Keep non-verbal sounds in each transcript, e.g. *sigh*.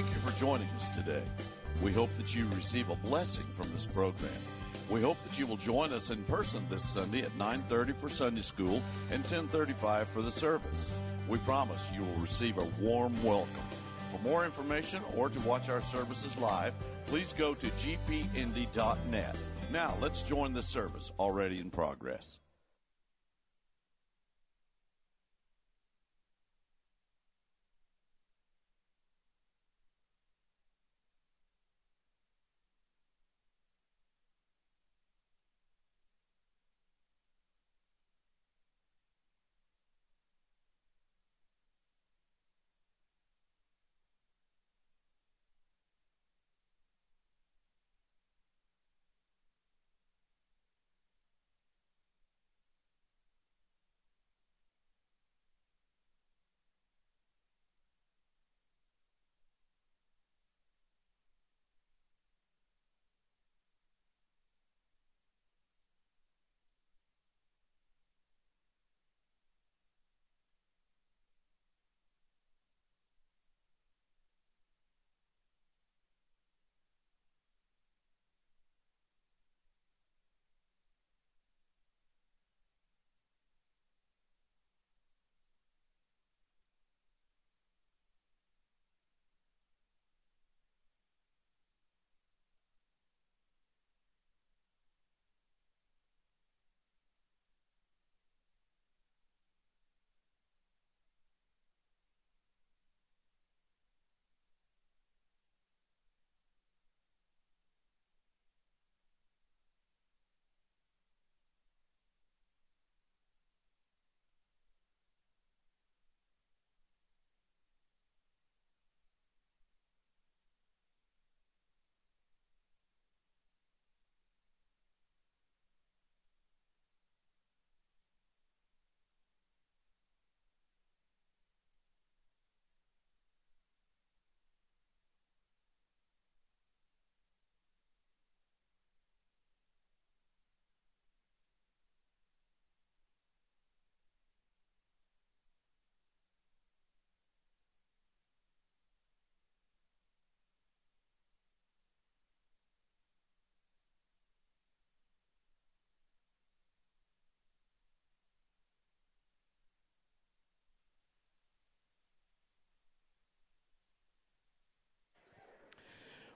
Thank you for joining us today. We hope that you receive a blessing from this program. We hope that you will join us in person this Sunday at 9:30 for Sunday school and 10:35 for the service. We promise you will receive a warm welcome. For more information or to watch our services live, please go to gpindy.net. Now, let's join the service already in progress.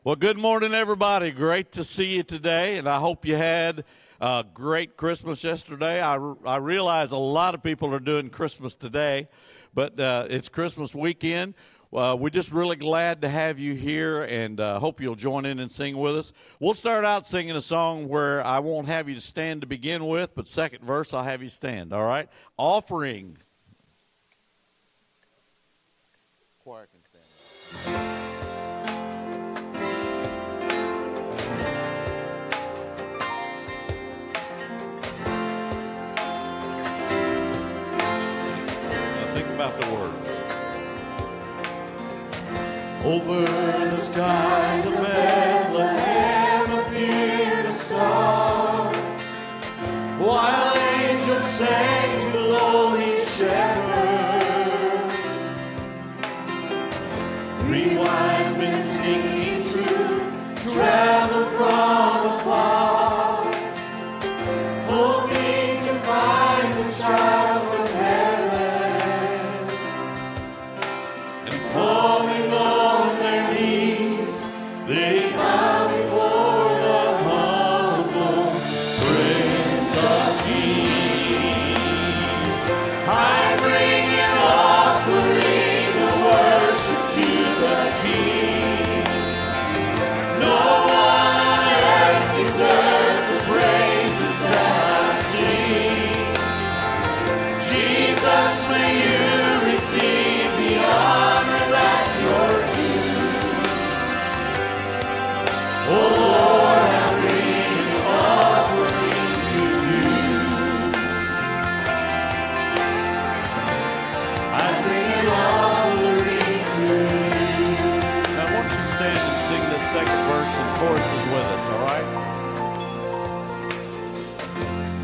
Well, good morning, everybody. Great to see you today, and I hope you had a great Christmas yesterday. I, I realize a lot of people are doing Christmas today, but uh, it's Christmas weekend. Uh, we're just really glad to have you here and uh, hope you'll join in and sing with us. We'll start out singing a song where I won't have you to stand to begin with, but second verse I'll have you stand, all right? Offering. Choir can stand. About the words. Over the skies of Bethlehem appeared a star, while angels sang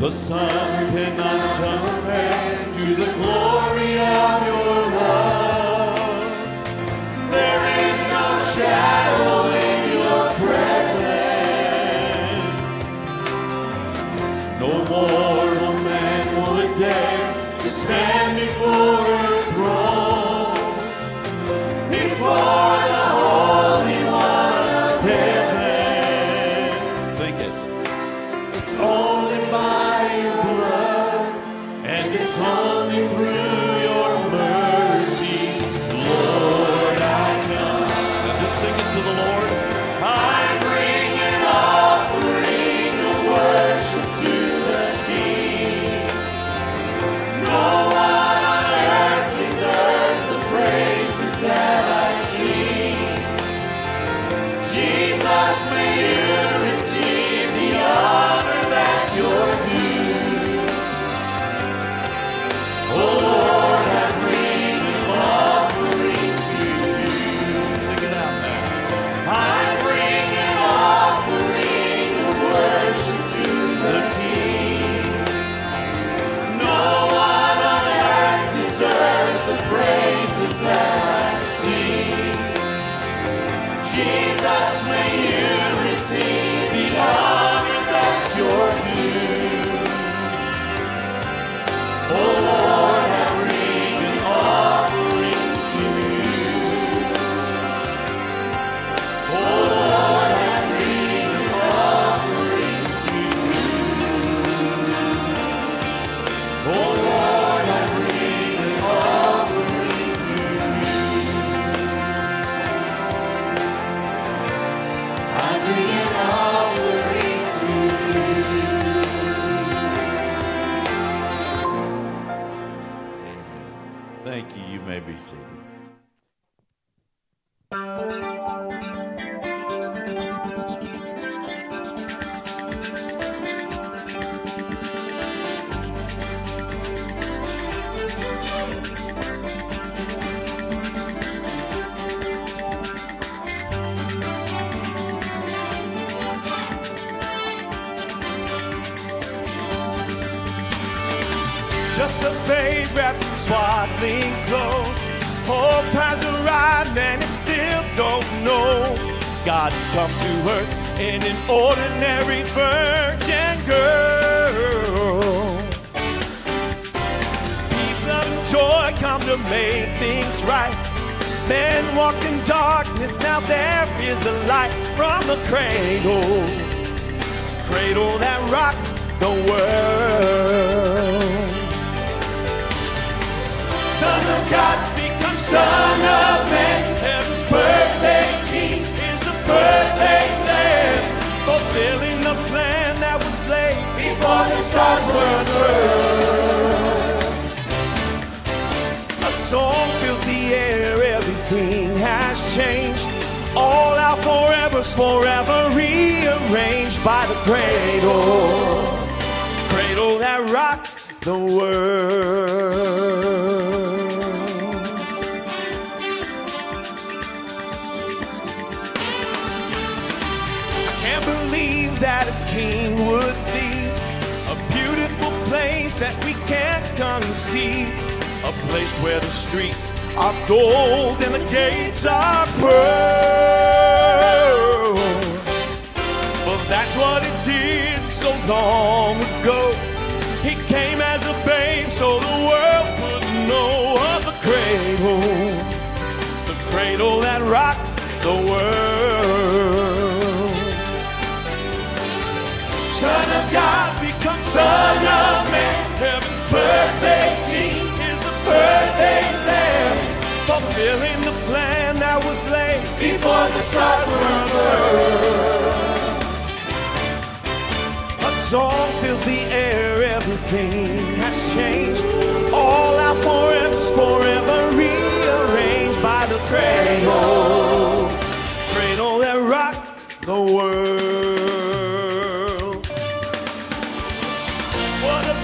The sun cannot come back to the glory of your love. There is no shadow in your presence. No more man will dare to stand before. Jesus, may earth in an ordinary virgin girl. Peace, and joy come to make things right. Men walk in darkness, now there is a light from the cradle cradle that rocked the world. Son of God becomes Son of Man. Heaven's perfect Lamb, fulfilling the plan that was laid before the stars were. A song fills the air, everything has changed. All our forevers forever rearranged by the cradle, cradle that rocked the world. Place where the streets are gold and the gates are pearl. But that's what he did so long ago. He came as a babe so the world would know of the cradle, the cradle that rocked the world. Son of God becomes Son of Man. Heaven's perfect King perfect Lamb, fulfilling the plan that was laid before the stars were birthed. A song fills the air, everything has changed. All our forevers forever rearranged by the cradle, cradle that rocked the world. What a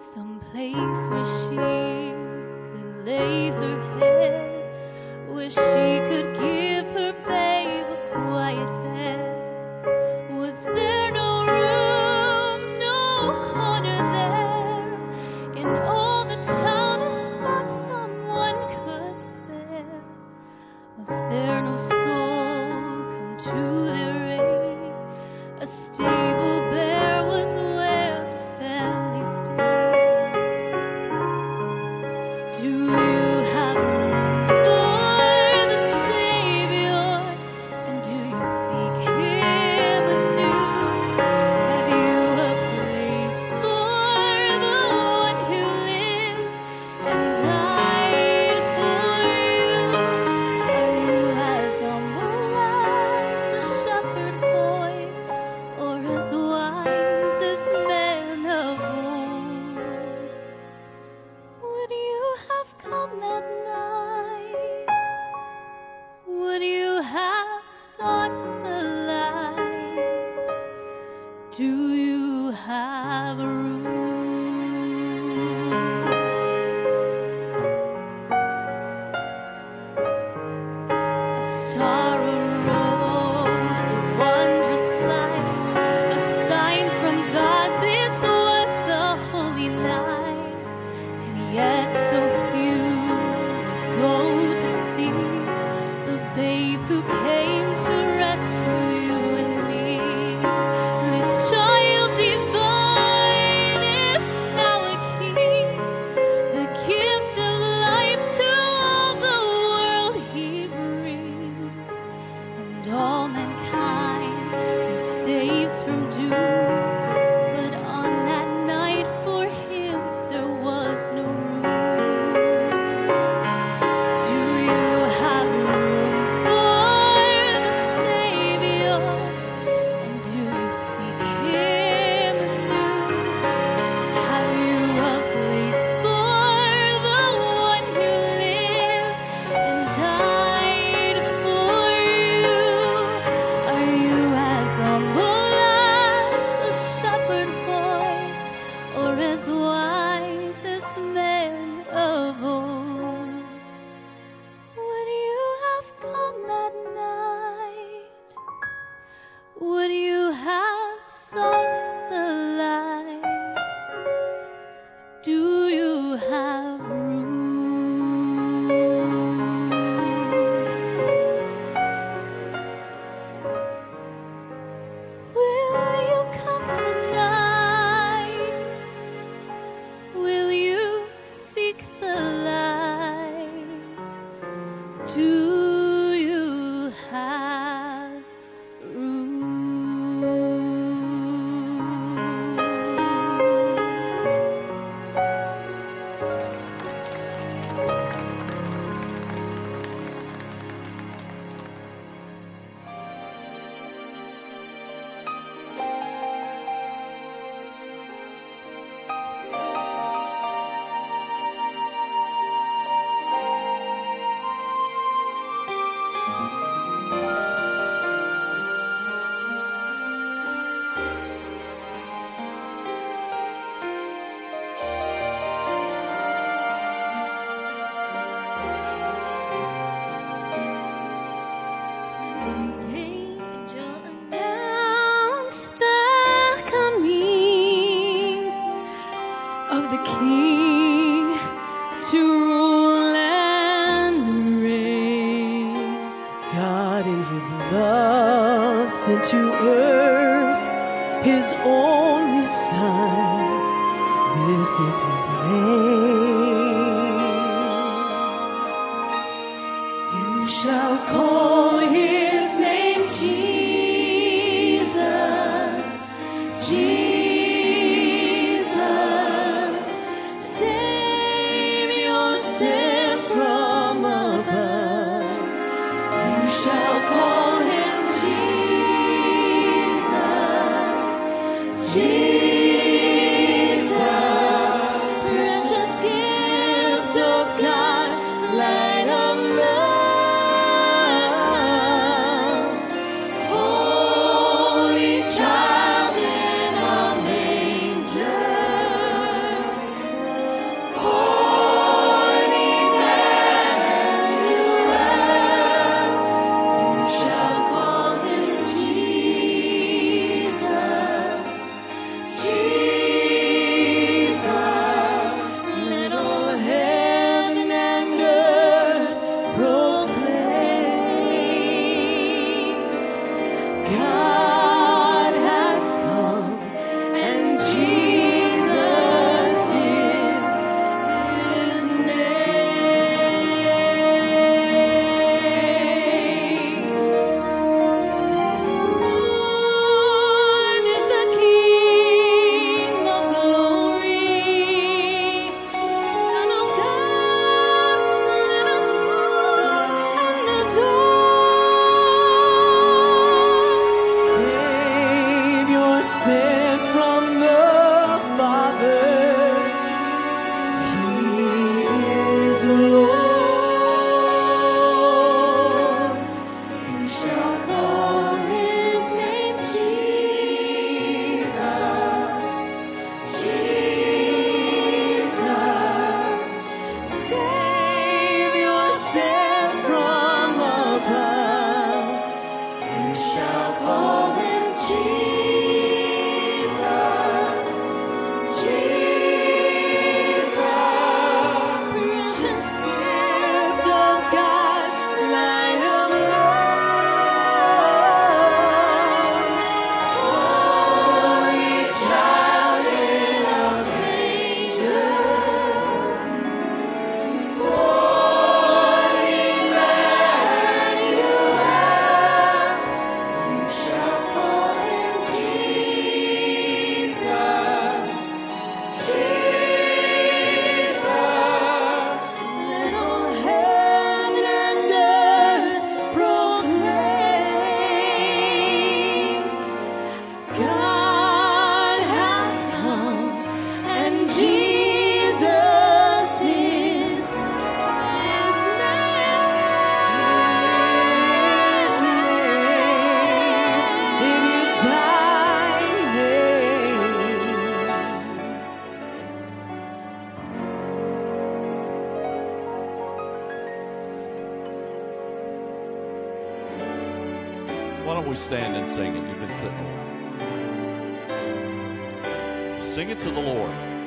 Someplace where she could lay her head, where she could. from June. Sing it to the Lord.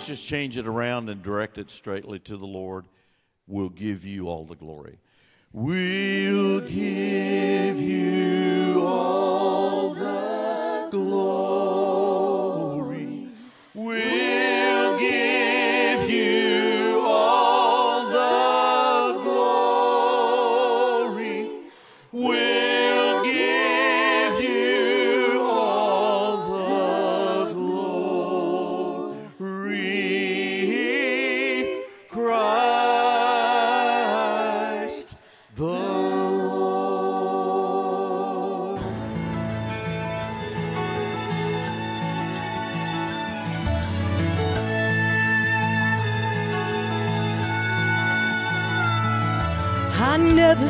Let's just change it around and direct it straightly to the Lord. We'll give you all the glory. We'll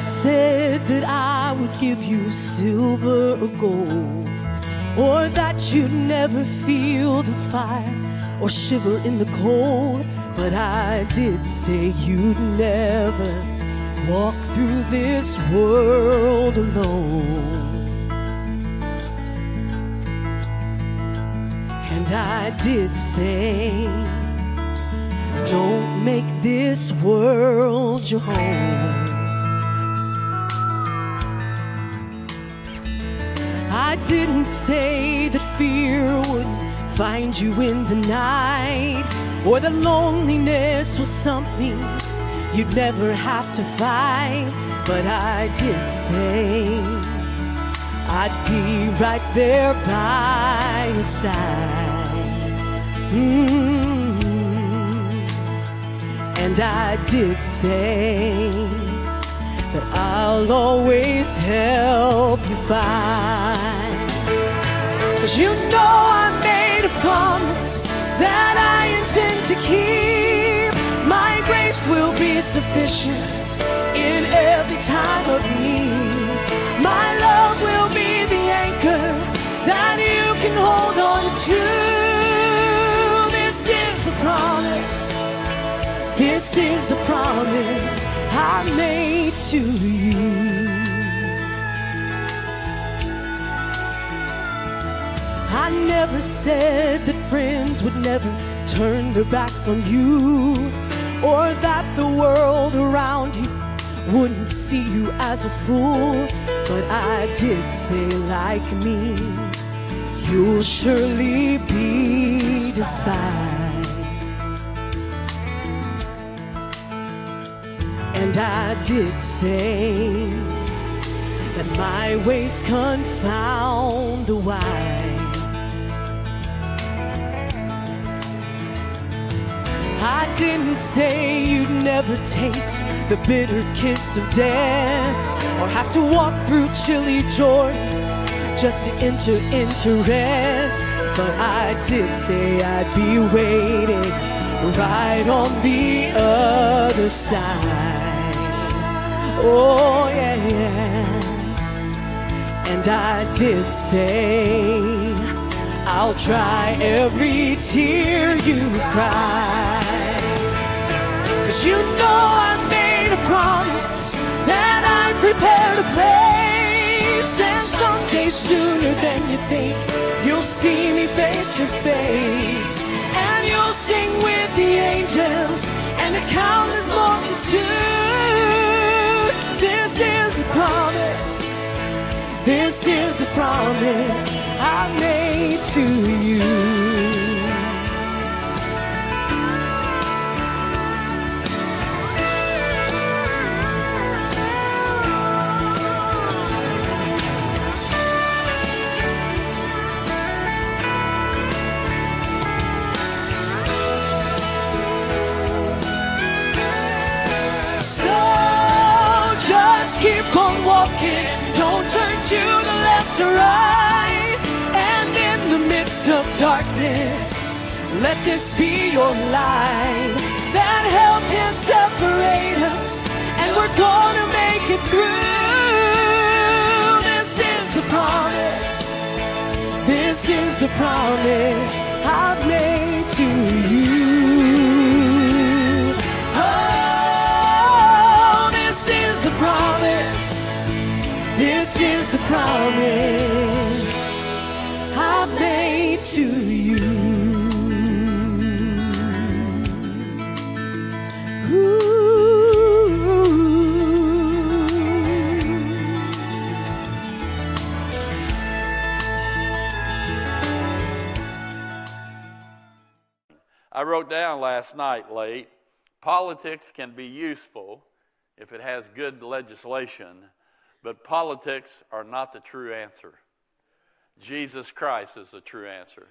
said that I would give you silver or gold, or that you'd never feel the fire or shiver in the cold. But I did say you'd never walk through this world alone. And I did say, don't make this world your home. I didn't say that fear would find you in the night, or that loneliness was something you'd never have to fight. But I did say I'd be right there by your side. Mm. And I did say that I'll always help you find. Cause you know I made a promise that I intend to keep. My grace will be sufficient in every time of need. My love will be the anchor that you can hold on to. This is the promise. This is the promise I made to you. I never said that friends would never turn their backs on you, or that the world around you wouldn't see you as a fool. But I did say, like me, you'll surely be despised. And I did say that my ways confound the wise. I didn't say you'd never taste the bitter kiss of death or have to walk through chilly Jordan just to enter into rest. But I did say I'd be waiting right on the other side. Oh, yeah, yeah. And I did say, I'll dry every tear you cry. Cause you know I made a promise that I'd prepare a place. And someday sooner than you think, you'll see me face to face. And you'll sing with the angels and the countless multitude. This is the promise. This is the promise I made to you. On don't turn to the left or right. And in the midst of darkness, let this be your light. That help can separate us, and we're gonna make it through. This is the promise. This is the promise I've made to you. Is the promise I've made to you. I wrote down last night late politics can be useful if it has good legislation, but politics are not the true answer. Jesus Christ is the true answer.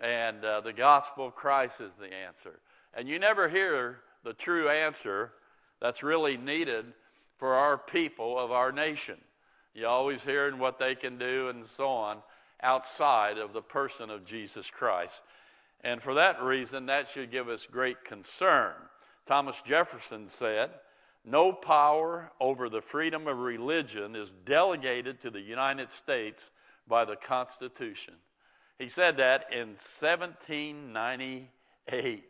And uh, the gospel of Christ is the answer. And you never hear the true answer that's really needed for our people of our nation. You always hearing what they can do and so on outside of the person of Jesus Christ. And for that reason, that should give us great concern. Thomas Jefferson said, No power over the freedom of religion is delegated to the United States by the Constitution. He said that in 1798.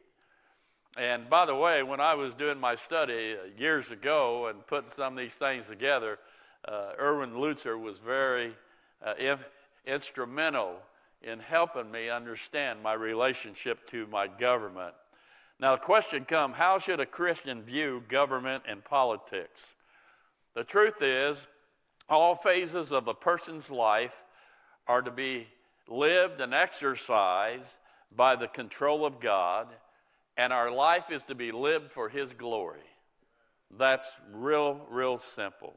And by the way, when I was doing my study uh, years ago and putting some of these things together, uh, Erwin Lutzer was very uh, in- instrumental in helping me understand my relationship to my government. Now, the question comes how should a Christian view government and politics? The truth is, all phases of a person's life are to be lived and exercised by the control of God, and our life is to be lived for His glory. That's real, real simple.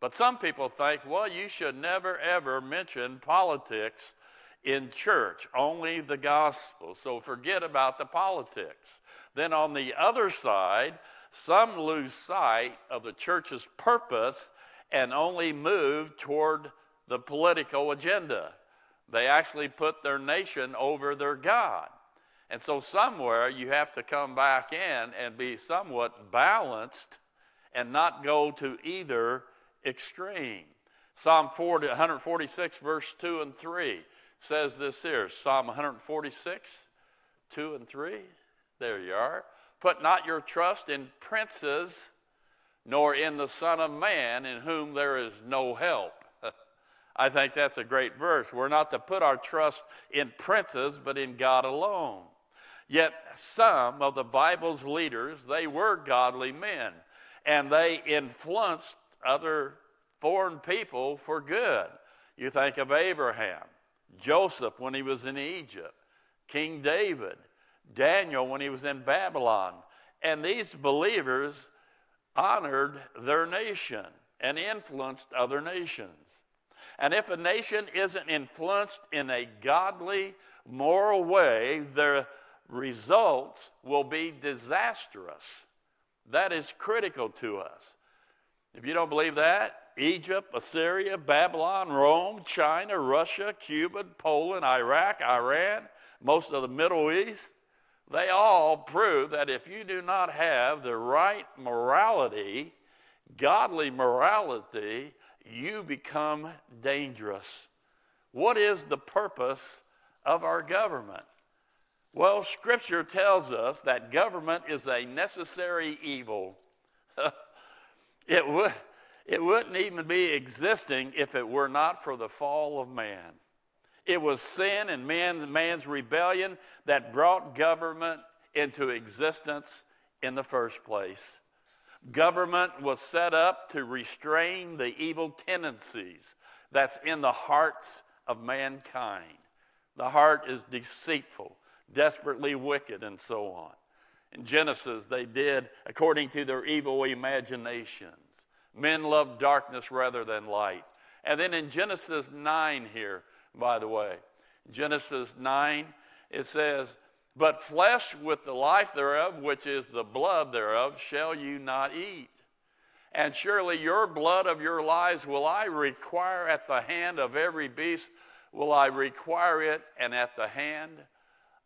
But some people think, well, you should never ever mention politics in church, only the gospel. So forget about the politics. Then on the other side, some lose sight of the church's purpose and only move toward the political agenda. They actually put their nation over their God. And so, somewhere you have to come back in and be somewhat balanced and not go to either extreme. Psalm 40, 146, verse 2 and 3 says this here Psalm 146, 2 and 3. There you are. Put not your trust in princes, nor in the Son of Man, in whom there is no help. *laughs* I think that's a great verse. We're not to put our trust in princes, but in God alone. Yet some of the Bible's leaders, they were godly men, and they influenced other foreign people for good. You think of Abraham, Joseph when he was in Egypt, King David, Daniel when he was in Babylon. And these believers honored their nation and influenced other nations. And if a nation isn't influenced in a godly, moral way, their results will be disastrous. That is critical to us. If you don't believe that, Egypt, Assyria, Babylon, Rome, China, Russia, Cuba, Poland, Iraq, Iran, most of the Middle East, they all prove that if you do not have the right morality, godly morality, you become dangerous. What is the purpose of our government? Well, Scripture tells us that government is a necessary evil. *laughs* it, would, it wouldn't even be existing if it were not for the fall of man. It was sin and man's, man's rebellion that brought government into existence in the first place. Government was set up to restrain the evil tendencies that's in the hearts of mankind. The heart is deceitful, desperately wicked, and so on. In Genesis, they did according to their evil imaginations. Men love darkness rather than light. And then in Genesis 9, here, by the way, Genesis 9, it says, But flesh with the life thereof, which is the blood thereof, shall you not eat. And surely your blood of your lives will I require at the hand of every beast, will I require it, and at the hand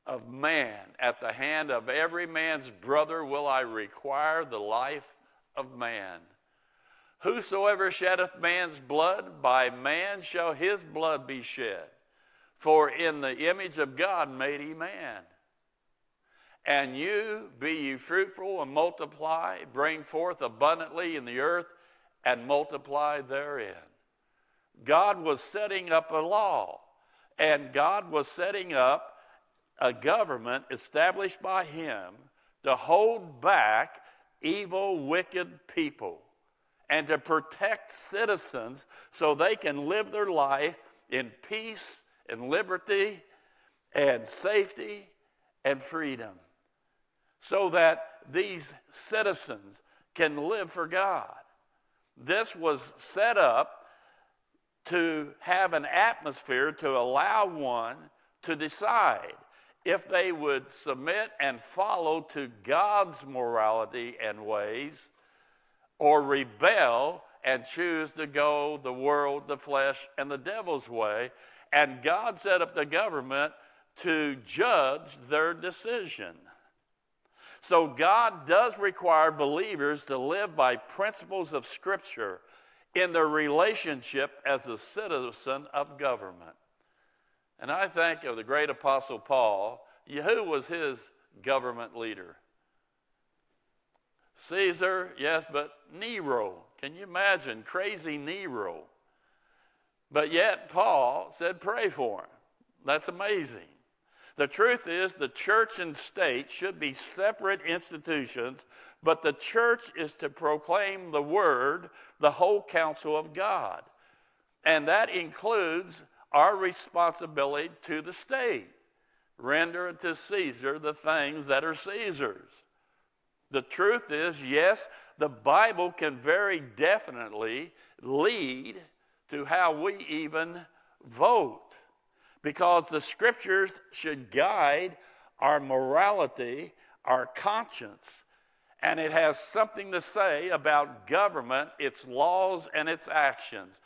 of man, at the hand of every man's brother will I require the life of man. Whosoever sheddeth man's blood, by man shall his blood be shed. For in the image of God made he man. And you, be ye fruitful and multiply, bring forth abundantly in the earth and multiply therein. God was setting up a law, and God was setting up a government established by him to hold back evil, wicked people and to protect citizens so they can live their life in peace and liberty and safety and freedom. So that these citizens can live for God. This was set up to have an atmosphere to allow one to decide if they would submit and follow to God's morality and ways or rebel and choose to go the world, the flesh, and the devil's way. And God set up the government to judge their decision. So God does require believers to live by principles of Scripture in their relationship as a citizen of government. And I think of the great apostle Paul. Who was his government leader? Caesar, yes, but Nero. Can you imagine? Crazy Nero. But yet, Paul said, pray for him. That's amazing. The truth is, the church and state should be separate institutions, but the church is to proclaim the word, the whole counsel of God. And that includes our responsibility to the state. Render to Caesar the things that are Caesar's. The truth is, yes, the Bible can very definitely lead to how we even vote because the scriptures should guide our morality, our conscience, and it has something to say about government, its laws, and its actions.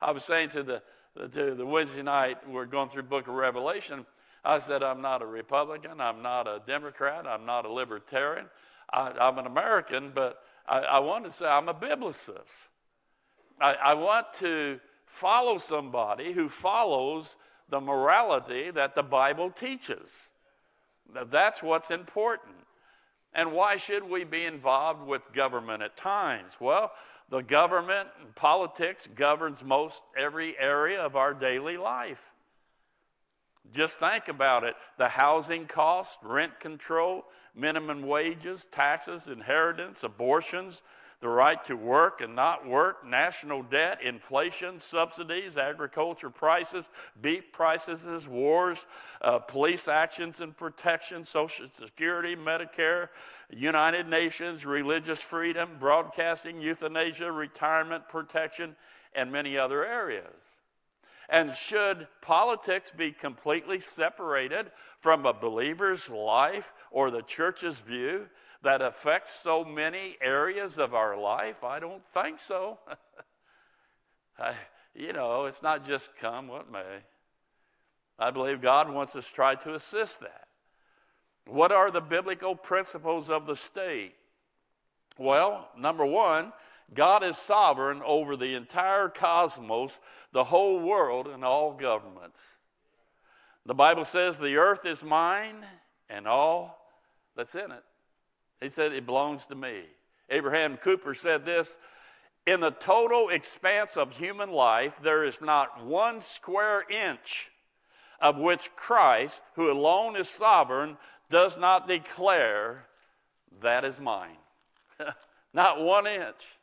I was saying to the, to the Wednesday night, we're going through book of Revelation, I said, I'm not a Republican, I'm not a Democrat, I'm not a Libertarian. I, am an American, but I, I, want to say I'm a biblicist. I, I want to follow somebody who follows the morality that the Bible teaches. That's what's important. And why should we be involved with government at times? Well, the government and politics governs most every area of our daily life. Just think about it the housing cost, rent control, minimum wages, taxes, inheritance, abortions, the right to work and not work, national debt, inflation, subsidies, agriculture prices, beef prices, wars, uh, police actions and protection, Social Security, Medicare, United Nations, religious freedom, broadcasting, euthanasia, retirement protection, and many other areas. And should politics be completely separated from a believer's life or the church's view that affects so many areas of our life? I don't think so. *laughs* I, you know, it's not just come what may. I believe God wants us to try to assist that. What are the biblical principles of the state? Well, number one, God is sovereign over the entire cosmos, the whole world, and all governments. The Bible says, The earth is mine and all that's in it. He said, It belongs to me. Abraham Kuyper said this In the total expanse of human life, there is not one square inch of which Christ, who alone is sovereign, does not declare, That is mine. *laughs* not one inch.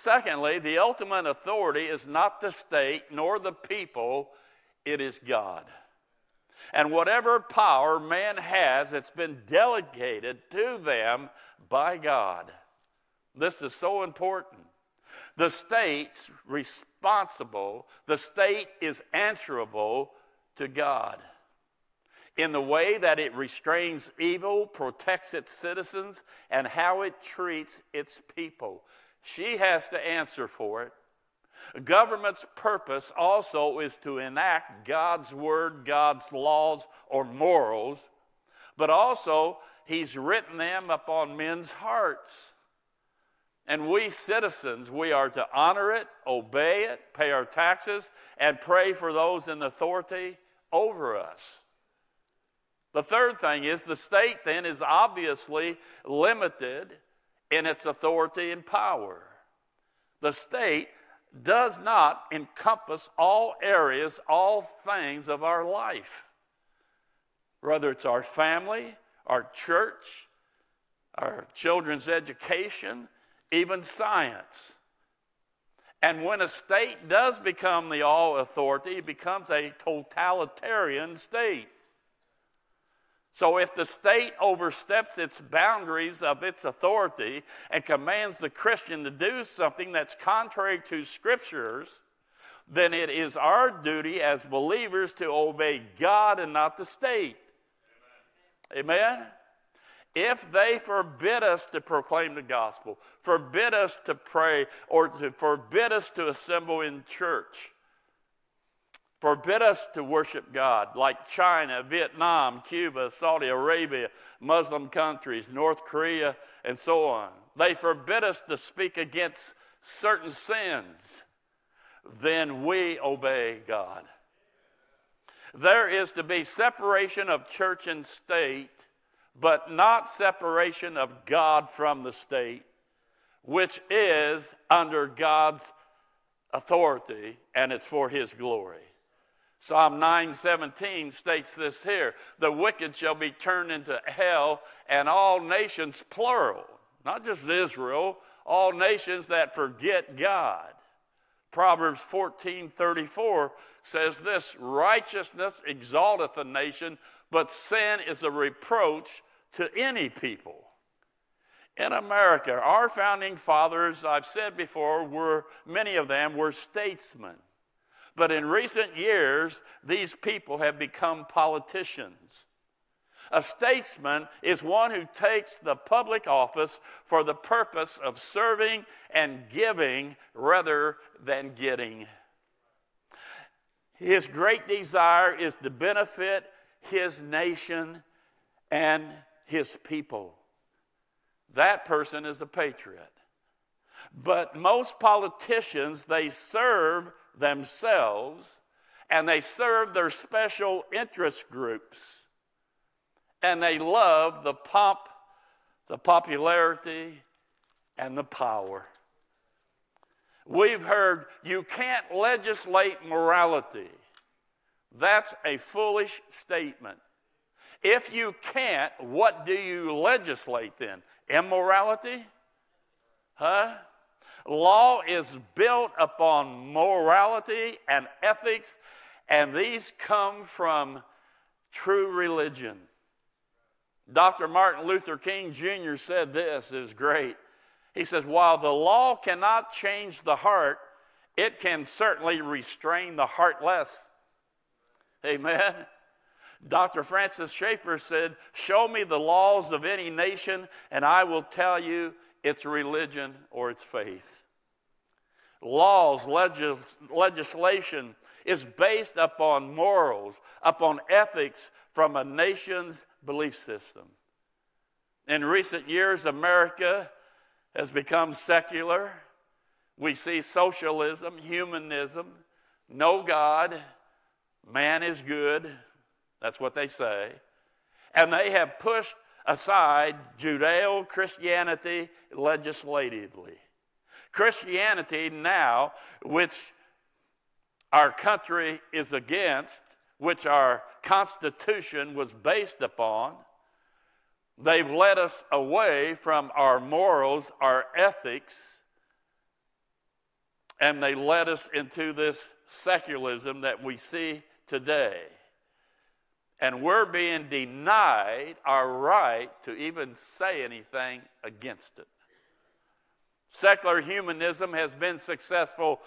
Secondly, the ultimate authority is not the state nor the people, it is God. And whatever power man has, it's been delegated to them by God. This is so important. The state's responsible, the state is answerable to God in the way that it restrains evil, protects its citizens, and how it treats its people. She has to answer for it. Government's purpose also is to enact God's word, God's laws, or morals, but also He's written them upon men's hearts. And we citizens, we are to honor it, obey it, pay our taxes, and pray for those in authority over us. The third thing is the state then is obviously limited in its authority and power. The state does not encompass all areas, all things of our life. Whether it's our family, our church, our children's education, even science. And when a state does become the all authority, it becomes a totalitarian state. So, if the state oversteps its boundaries of its authority and commands the Christian to do something that's contrary to scriptures, then it is our duty as believers to obey God and not the state. Amen? Amen? If they forbid us to proclaim the gospel, forbid us to pray, or to forbid us to assemble in church, forbid us to worship God, like China, Vietnam, Cuba, Saudi Arabia, Muslim countries, North Korea, and so on. They forbid us to speak against certain sins. Then we obey God. There is to be separation of church and state, but not separation of God from the state, which is under God's authority and it's for His glory. Psalm 9:17 states this here, the wicked shall be turned into hell and all nations plural, not just Israel, all nations that forget God. Proverbs 14:34 says this, righteousness exalteth a nation, but sin is a reproach to any people. In America, our founding fathers, I've said before, were many of them were statesmen. But in recent years, these people have become politicians. A statesman is one who takes the public office for the purpose of serving and giving rather than getting. His great desire is to benefit his nation and his people. That person is a patriot. But most politicians, they serve themselves and they serve their special interest groups. And they love the pomp, the popularity, and the power. We've heard you can't legislate morality. That's a foolish statement. If you can't, what do you legislate then? Immorality? Huh? Law is built upon morality and ethics, and these come from true religion. Dr. Martin Luther King Jr. said this is great. He says, While the law cannot change the heart, it can certainly restrain the heartless. Amen. Dr. Francis Schaeffer said, Show me the laws of any nation, and I will tell you its religion or its faith. Laws, legis- legislation is based upon morals, upon ethics from a nation's belief system. In recent years, America has become secular, We see socialism, humanism, no God, man is good. That's what they say. And they have pushed aside Judeo Christianity legislatively. Christianity now, which our country is against, which our Constitution was based upon, they've led us away from our morals, our ethics, and they led us into this secularism that we see today. And we're being denied our right to even say anything against it. Secular humanism has been successful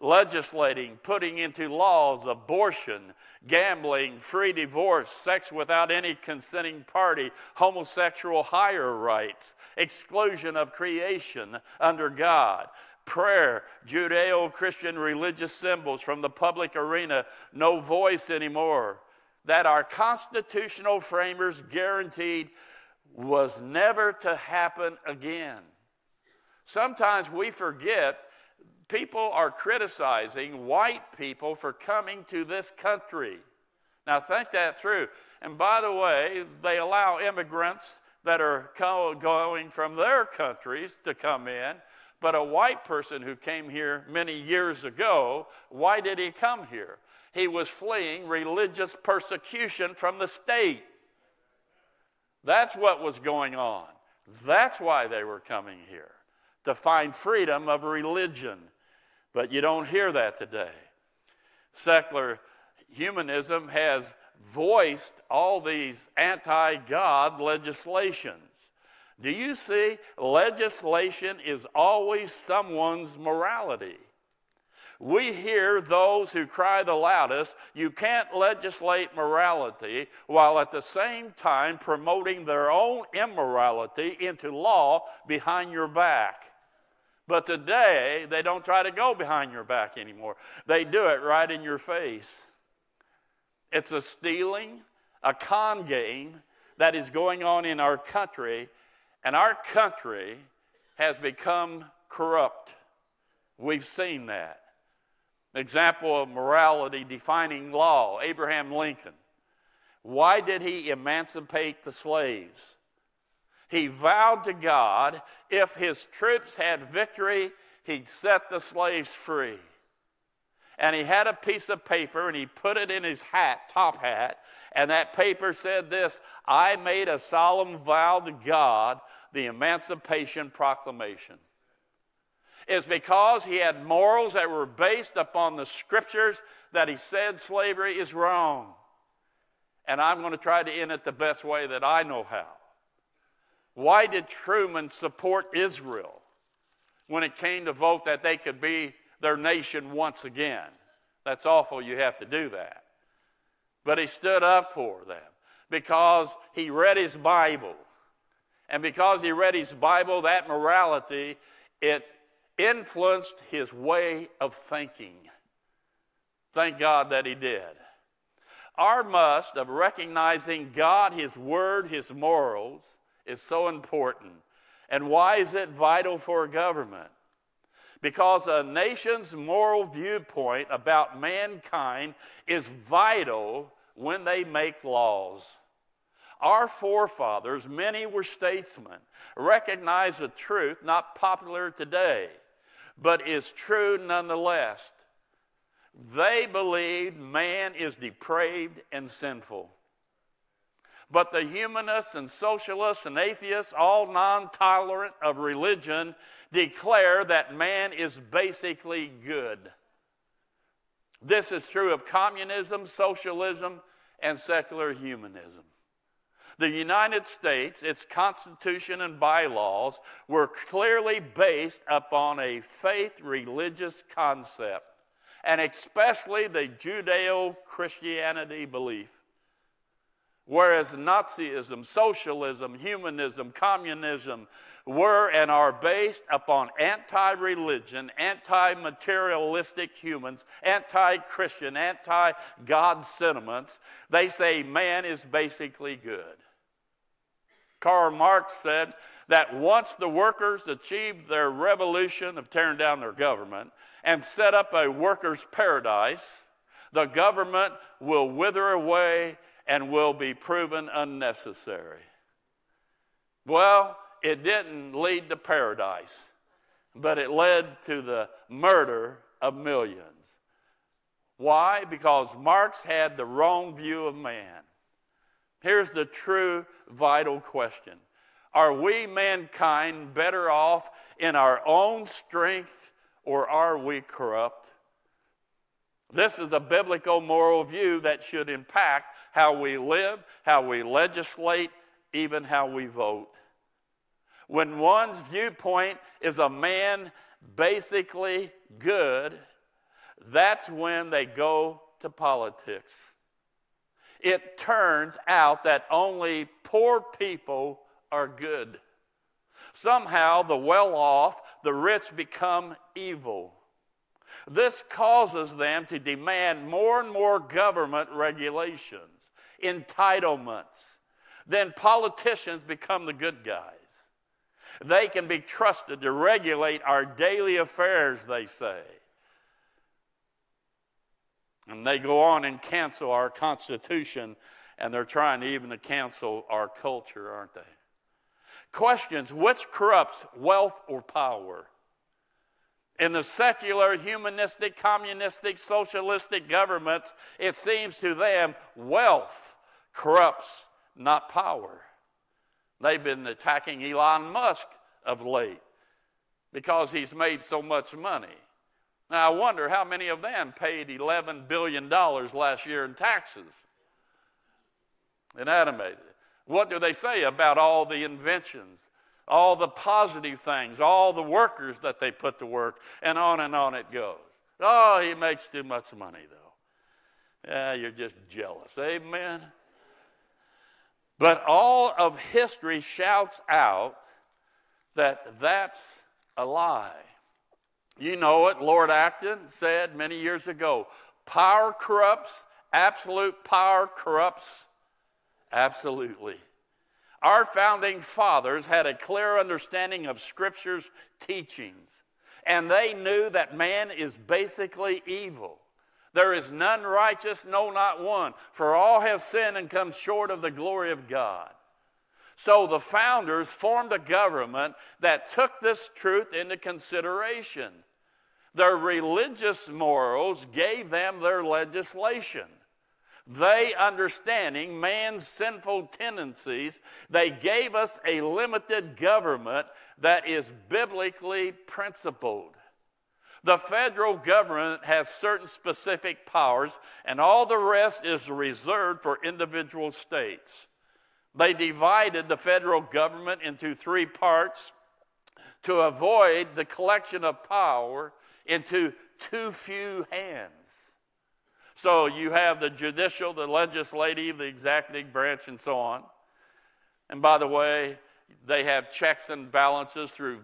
legislating, putting into laws abortion, gambling, free divorce, sex without any consenting party, homosexual higher rights, exclusion of creation under God, prayer, Judeo Christian religious symbols from the public arena, no voice anymore, that our constitutional framers guaranteed was never to happen again. Sometimes we forget people are criticizing white people for coming to this country. Now, think that through. And by the way, they allow immigrants that are going from their countries to come in but a white person who came here many years ago, why did he come here? He was fleeing religious persecution from the state. That's what was going on. That's why they were coming here, to find freedom of religion. But you don't hear that today. Secular humanism has voiced all these anti God legislations. Do you see? Legislation is always someone's morality. We hear those who cry the loudest, you can't legislate morality while at the same time promoting their own immorality into law behind your back. But today, they don't try to go behind your back anymore. They do it right in your face. It's a stealing, a con game that is going on in our country and our country has become corrupt. We've seen that. Example of morality defining law Abraham Lincoln. Why did he emancipate the slaves? He vowed to God if his troops had victory, he'd set the slaves free. And he had a piece of paper and he put it in his hat, top hat, and that paper said this I made a solemn vow to God, the Emancipation Proclamation. It's because he had morals that were based upon the scriptures that he said slavery is wrong. And I'm going to try to end it the best way that I know how. Why did Truman support Israel when it came to vote that they could be their nation once again? That's awful, you have to do that. But he stood up for them because he read his Bible. And because he read his Bible, that morality, it influenced his way of thinking. Thank God that he did. Our must of recognizing God, his word, his morals is so important. And why is it vital for a government? because a nation's moral viewpoint about mankind is vital when they make laws. Our forefathers, many were statesmen, recognized a truth not popular today, but is true nonetheless. They believed man is depraved and sinful. But the humanists and socialists and atheists, all non tolerant of religion, declare that man is basically good. This is true of communism, socialism, and secular humanism. The United States, its constitution and bylaws were clearly based upon a faith religious concept, and especially the Judeo Christianity belief. Whereas Nazism, socialism, humanism, communism, were and are based upon anti religion, anti materialistic humans, anti Christian, anti God sentiments. They say man is basically good. Karl Marx said that once the workers achieved their revolution of tearing down their government and set up a workers' paradise, the government will wither away and will be proven unnecessary. Well, it didn't lead to paradise, but it led to the murder of millions. Why? Because Marx had the wrong view of man. Here's the true vital question Are we, mankind, better off in our own strength or are we corrupt? This is a biblical moral view that should impact how we live, how we legislate, even how we vote. When one's viewpoint is a man basically good, that's when they go to politics. It turns out that only poor people are good. Somehow, the well off, the rich become evil. This causes them to demand more and more government regulations, entitlements. Then politicians become the good guys. They can be trusted to regulate our daily affairs, they say. And they go on and cancel our Constitution, and they're trying even to cancel our culture, aren't they? Questions which corrupts wealth or power? In the secular, humanistic, communistic, socialistic governments, it seems to them wealth corrupts, not power. They've been attacking Elon Musk of late because he's made so much money. Now, I wonder how many of them paid $11 billion last year in taxes. Inanimated. What do they say about all the inventions, all the positive things, all the workers that they put to work, and on and on it goes? Oh, he makes too much money, though. Yeah, you're just jealous. Amen. But all of history shouts out that that's a lie. You know it. Lord Acton said many years ago power corrupts, absolute power corrupts absolutely. Our founding fathers had a clear understanding of Scripture's teachings, and they knew that man is basically evil. There is none righteous, no, not one, for all have sinned and come short of the glory of God. So the founders formed a government that took this truth into consideration. Their religious morals gave them their legislation. They, understanding man's sinful tendencies, they gave us a limited government that is biblically principled. The federal government has certain specific powers, and all the rest is reserved for individual states. They divided the federal government into three parts to avoid the collection of power into too few hands. So you have the judicial, the legislative, the executive branch, and so on. And by the way, they have checks and balances through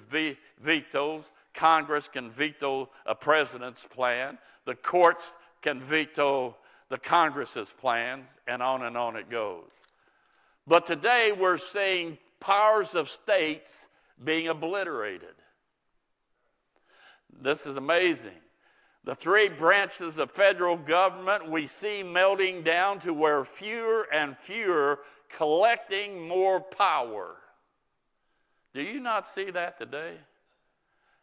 vetoes. Congress can veto a president's plan, the courts can veto the Congress's plans, and on and on it goes. But today we're seeing powers of states being obliterated. This is amazing. The three branches of federal government we see melting down to where fewer and fewer collecting more power. Do you not see that today?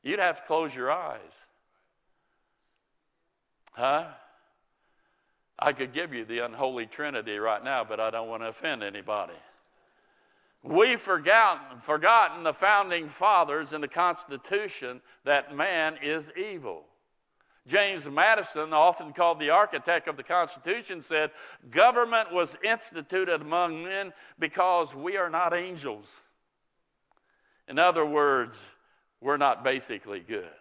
You'd have to close your eyes. Huh? I could give you the unholy trinity right now, but I don't want to offend anybody. We've forgotten, forgotten the founding fathers and the Constitution that man is evil. James Madison, often called the architect of the Constitution, said, Government was instituted among men because we are not angels. In other words, we're not basically good.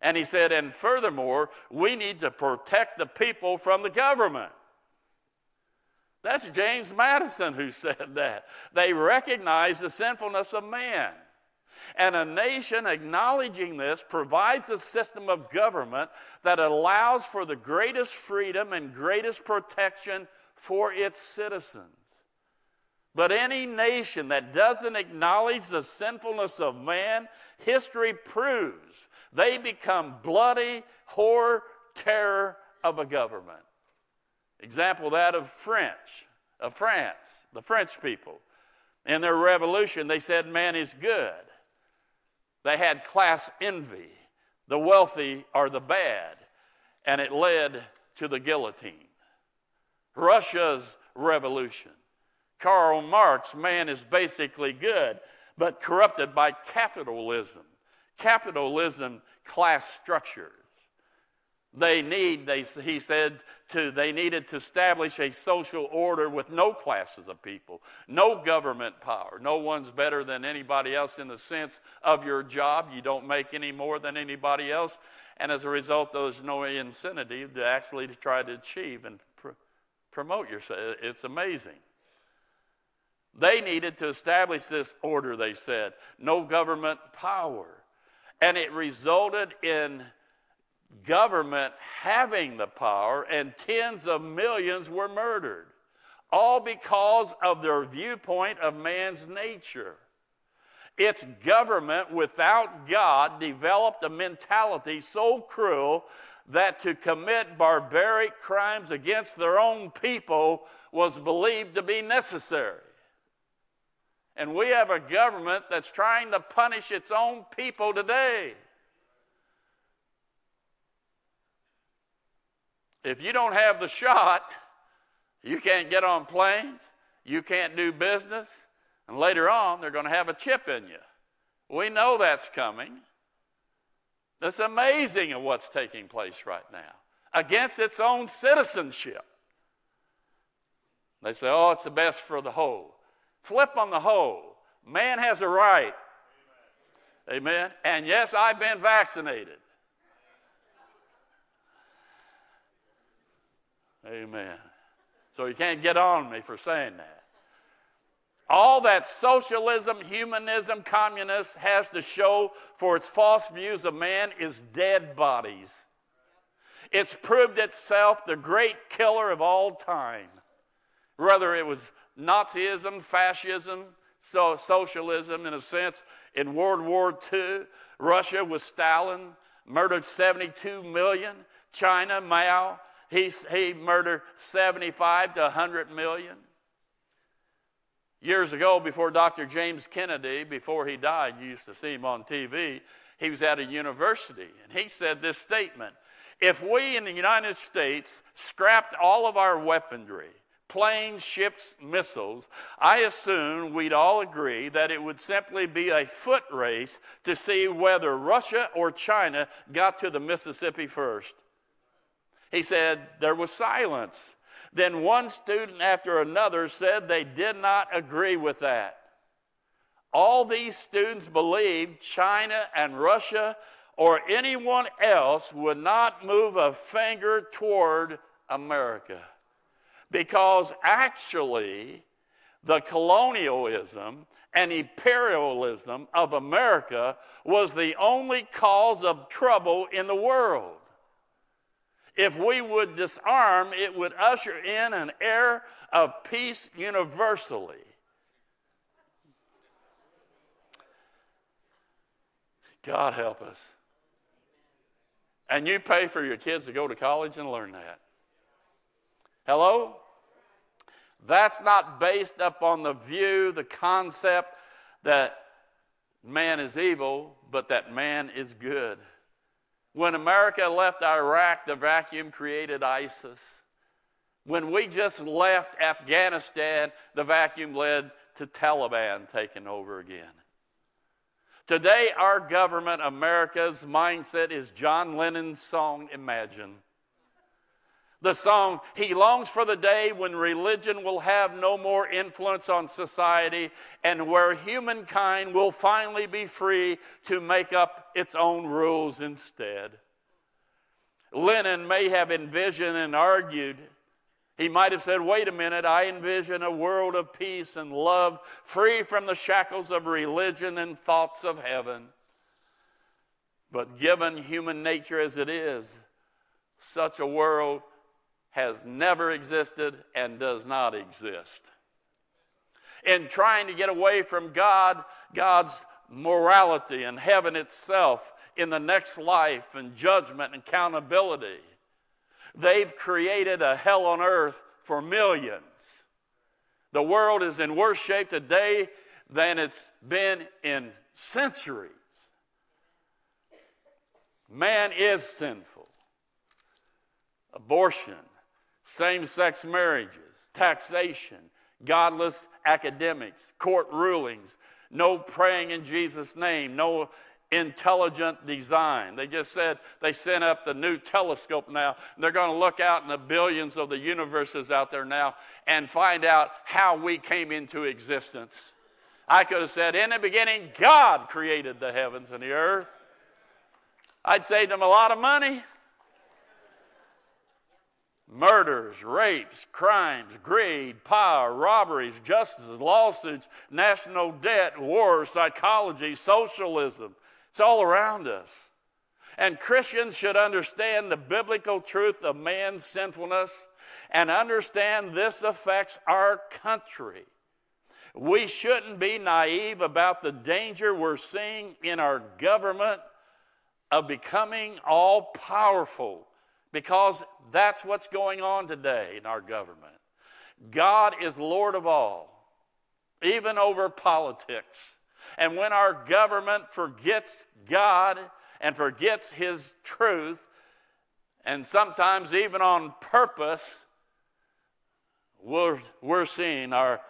And he said, and furthermore, we need to protect the people from the government. That's James Madison who *laughs* said that. They recognize the sinfulness of man. And a nation acknowledging this provides a system of government that allows for the greatest freedom and greatest protection for its citizens. But any nation that doesn't acknowledge the sinfulness of man, history proves they become bloody horror terror of a government. Example that of French, of France, the French people. In their revolution, they said man is good. They had class envy. The wealthy are the bad. And it led to the guillotine. Russia's revolution. Karl Marx, man is basically good, but corrupted by capitalism. Capitalism, class structures. They need, they, he said, to, they needed to establish a social order with no classes of people, no government power. No one's better than anybody else in the sense of your job. You don't make any more than anybody else. And as a result, there's no incentive to actually try to achieve and pr- promote yourself. It's amazing. They needed to establish this order, they said, no government power. And it resulted in government having the power, and tens of millions were murdered, all because of their viewpoint of man's nature. Its government without God developed a mentality so cruel that to commit barbaric crimes against their own people was believed to be necessary. And we have a government that's trying to punish its own people today. If you don't have the shot, you can't get on planes, you can't do business, and later on, they're going to have a chip in you. We know that's coming. That's amazing of what's taking place right now against its own citizenship. They say, oh, it's the best for the whole. Flip on the whole. Man has a right. Amen. Amen. And yes, I've been vaccinated. Amen. So you can't get on me for saying that. All that socialism, humanism, communist has to show for its false views of man is dead bodies. It's proved itself the great killer of all time. Whether it was Nazism, fascism, so socialism in a sense, in World War II, Russia with Stalin murdered 72 million, China, Mao, he, he murdered 75 to 100 million. Years ago, before Dr. James Kennedy, before he died, you used to see him on TV, he was at a university, and he said this statement If we in the United States scrapped all of our weaponry, planes, ships, missiles, I assume we'd all agree that it would simply be a foot race to see whether Russia or China got to the Mississippi first. He said there was silence. Then one student after another said they did not agree with that. All these students believed China and Russia or anyone else would not move a finger toward America. Because actually, the colonialism and imperialism of America was the only cause of trouble in the world. If we would disarm, it would usher in an era of peace universally. God help us. And you pay for your kids to go to college and learn that. Hello? That's not based upon the view, the concept that man is evil, but that man is good. When America left Iraq, the vacuum created ISIS. When we just left Afghanistan, the vacuum led to Taliban taking over again. Today, our government, America's mindset is John Lennon's song, Imagine the song, He longs for the day when religion will have no more influence on society and where humankind will finally be free to make up its own rules instead. Lennon may have envisioned and argued. He might have said, Wait a minute, I envision a world of peace and love, free from the shackles of religion and thoughts of heaven. But given human nature as it is, such a world has never existed and does not exist. in trying to get away from God, God's morality and heaven itself in the next life and judgment and accountability. They've created a hell on earth for millions. The world is in worse shape today than it's been in centuries. Man is sinful. Abortion, same sex marriages, taxation, godless academics, court rulings, no praying in Jesus' name, no intelligent design. They just said they sent up the new telescope now. they're going to look out in the billions of the universes out there now and find out how we came into existence. I could have said, in the beginning, God created the heavens and the earth. I'd saved them a lot of money. Murders, rapes, crimes, greed, power, robberies, justices, lawsuits, national debt, war, psychology, socialism. It's all around us. And Christians should understand the biblical truth of man's sinfulness and understand this affects our country. We shouldn't be naive about the danger we're seeing in our government of becoming all powerful because that's what's going on today in our government. God is Lord of all, even over politics. And when our government forgets God and forgets His truth, and sometimes even on purpose, we're, we're seeing our,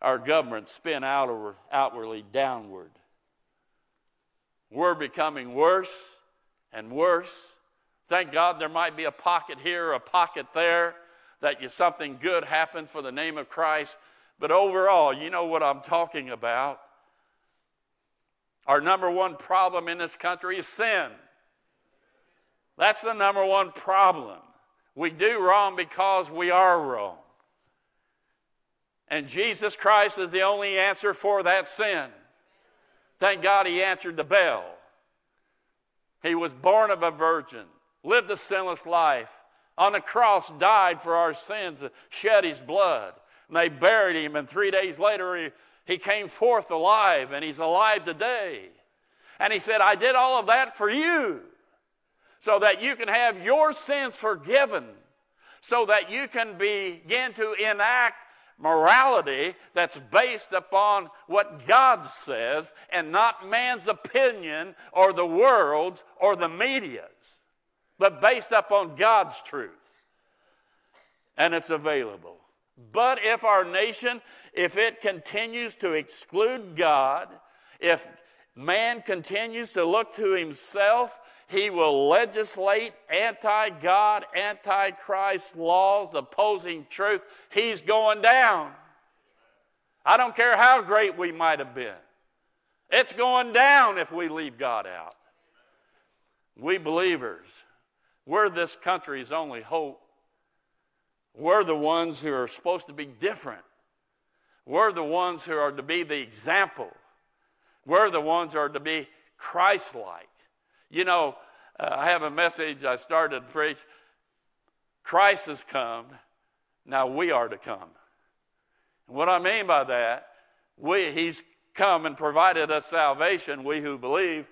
our government spin outward, outwardly downward. We're becoming worse and worse. Thank God there might be a pocket here, a pocket there, that you, something good happens for the name of Christ. But overall, you know what I'm talking about. Our number one problem in this country is sin. That's the number one problem. We do wrong because we are wrong. And Jesus Christ is the only answer for that sin. Thank God he answered the bell. He was born of a virgin, lived a sinless life, on the cross died for our sins, shed his blood. And they buried him, and three days later he, he came forth alive, and he's alive today. And he said, I did all of that for you so that you can have your sins forgiven, so that you can begin to enact morality that's based upon what God says and not man's opinion or the world's or the media's, but based upon God's truth. And it's available. But if our nation, if it continues to exclude God, if man continues to look to himself he will legislate anti God, anti Christ laws opposing truth. He's going down. I don't care how great we might have been, it's going down if we leave God out. We believers, we're this country's only hope. We're the ones who are supposed to be different. We're the ones who are to be the example. We're the ones who are to be Christ like. You know, uh, I have a message I started to preach. Christ has come, now we are to come. And what I mean by that, we, He's come and provided us salvation, we who believe,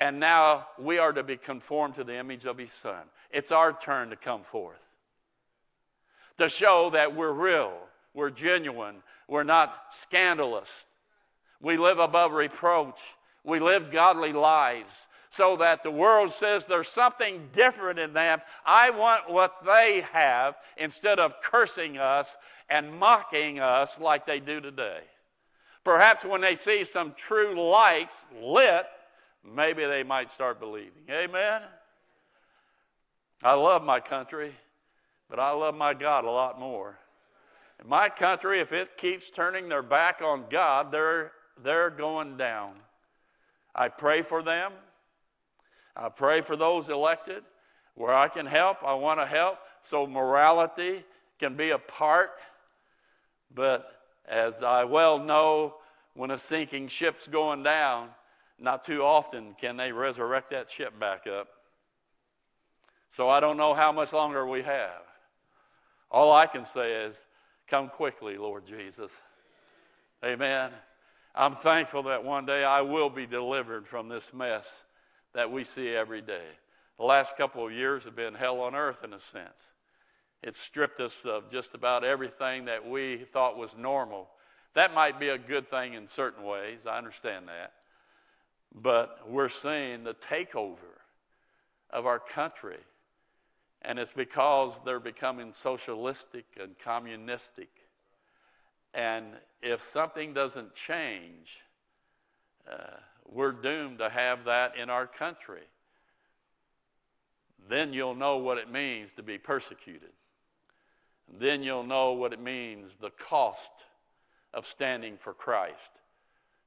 and now we are to be conformed to the image of His Son. It's our turn to come forth, to show that we're real, we're genuine, we're not scandalous. We live above reproach, we live godly lives so that the world says there's something different in them. I want what they have instead of cursing us and mocking us like they do today. Perhaps when they see some true lights lit, maybe they might start believing. Amen? I love my country, but I love my God a lot more. In my country, if it keeps turning their back on God, they're, they're going down. I pray for them. I pray for those elected. Where I can help, I want to help so morality can be a part. But as I well know, when a sinking ship's going down, not too often can they resurrect that ship back up. So I don't know how much longer we have. All I can say is, come quickly, Lord Jesus. Amen. I'm thankful that one day I will be delivered from this mess that we see every day. The last couple of years have been hell on earth in a sense. It's stripped us of just about everything that we thought was normal. That might be a good thing in certain ways, I understand that. But we're seeing the takeover of our country. And it's because they're becoming socialistic and communistic. And if something doesn't change, uh, we're doomed to have that in our country. Then you'll know what it means to be persecuted. Then you'll know what it means the cost of standing for Christ.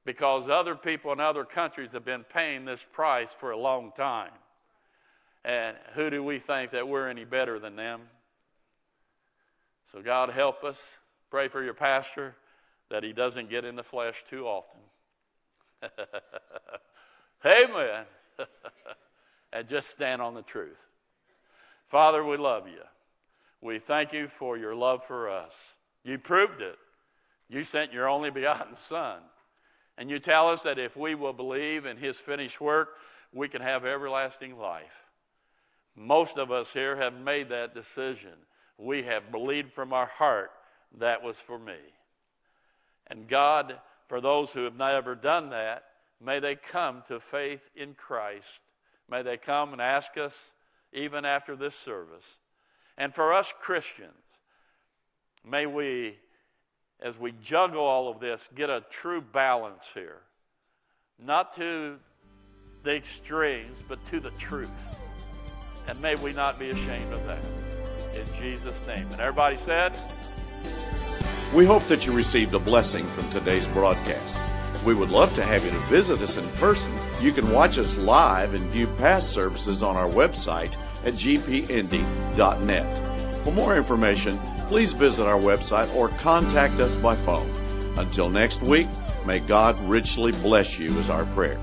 Because other people in other countries have been paying this price for a long time. And who do we think that we're any better than them? So, God help us. Pray for your pastor that he doesn't get in the flesh too often. *laughs* Amen. *laughs* and just stand on the truth. Father, we love you. We thank you for your love for us. You proved it. You sent your only begotten Son. And you tell us that if we will believe in his finished work, we can have everlasting life. Most of us here have made that decision. We have believed from our heart that was for me. And God, for those who have never done that, may they come to faith in Christ. May they come and ask us even after this service. And for us Christians, may we, as we juggle all of this, get a true balance here. Not to the extremes, but to the truth. And may we not be ashamed of that. In Jesus' name. And everybody said, We hope that you received a blessing from today's broadcast. We would love to have you to visit us in person. You can watch us live and view past services on our website at gpindy.net. For more information, please visit our website or contact us by phone. Until next week, may God richly bless you, is our prayer.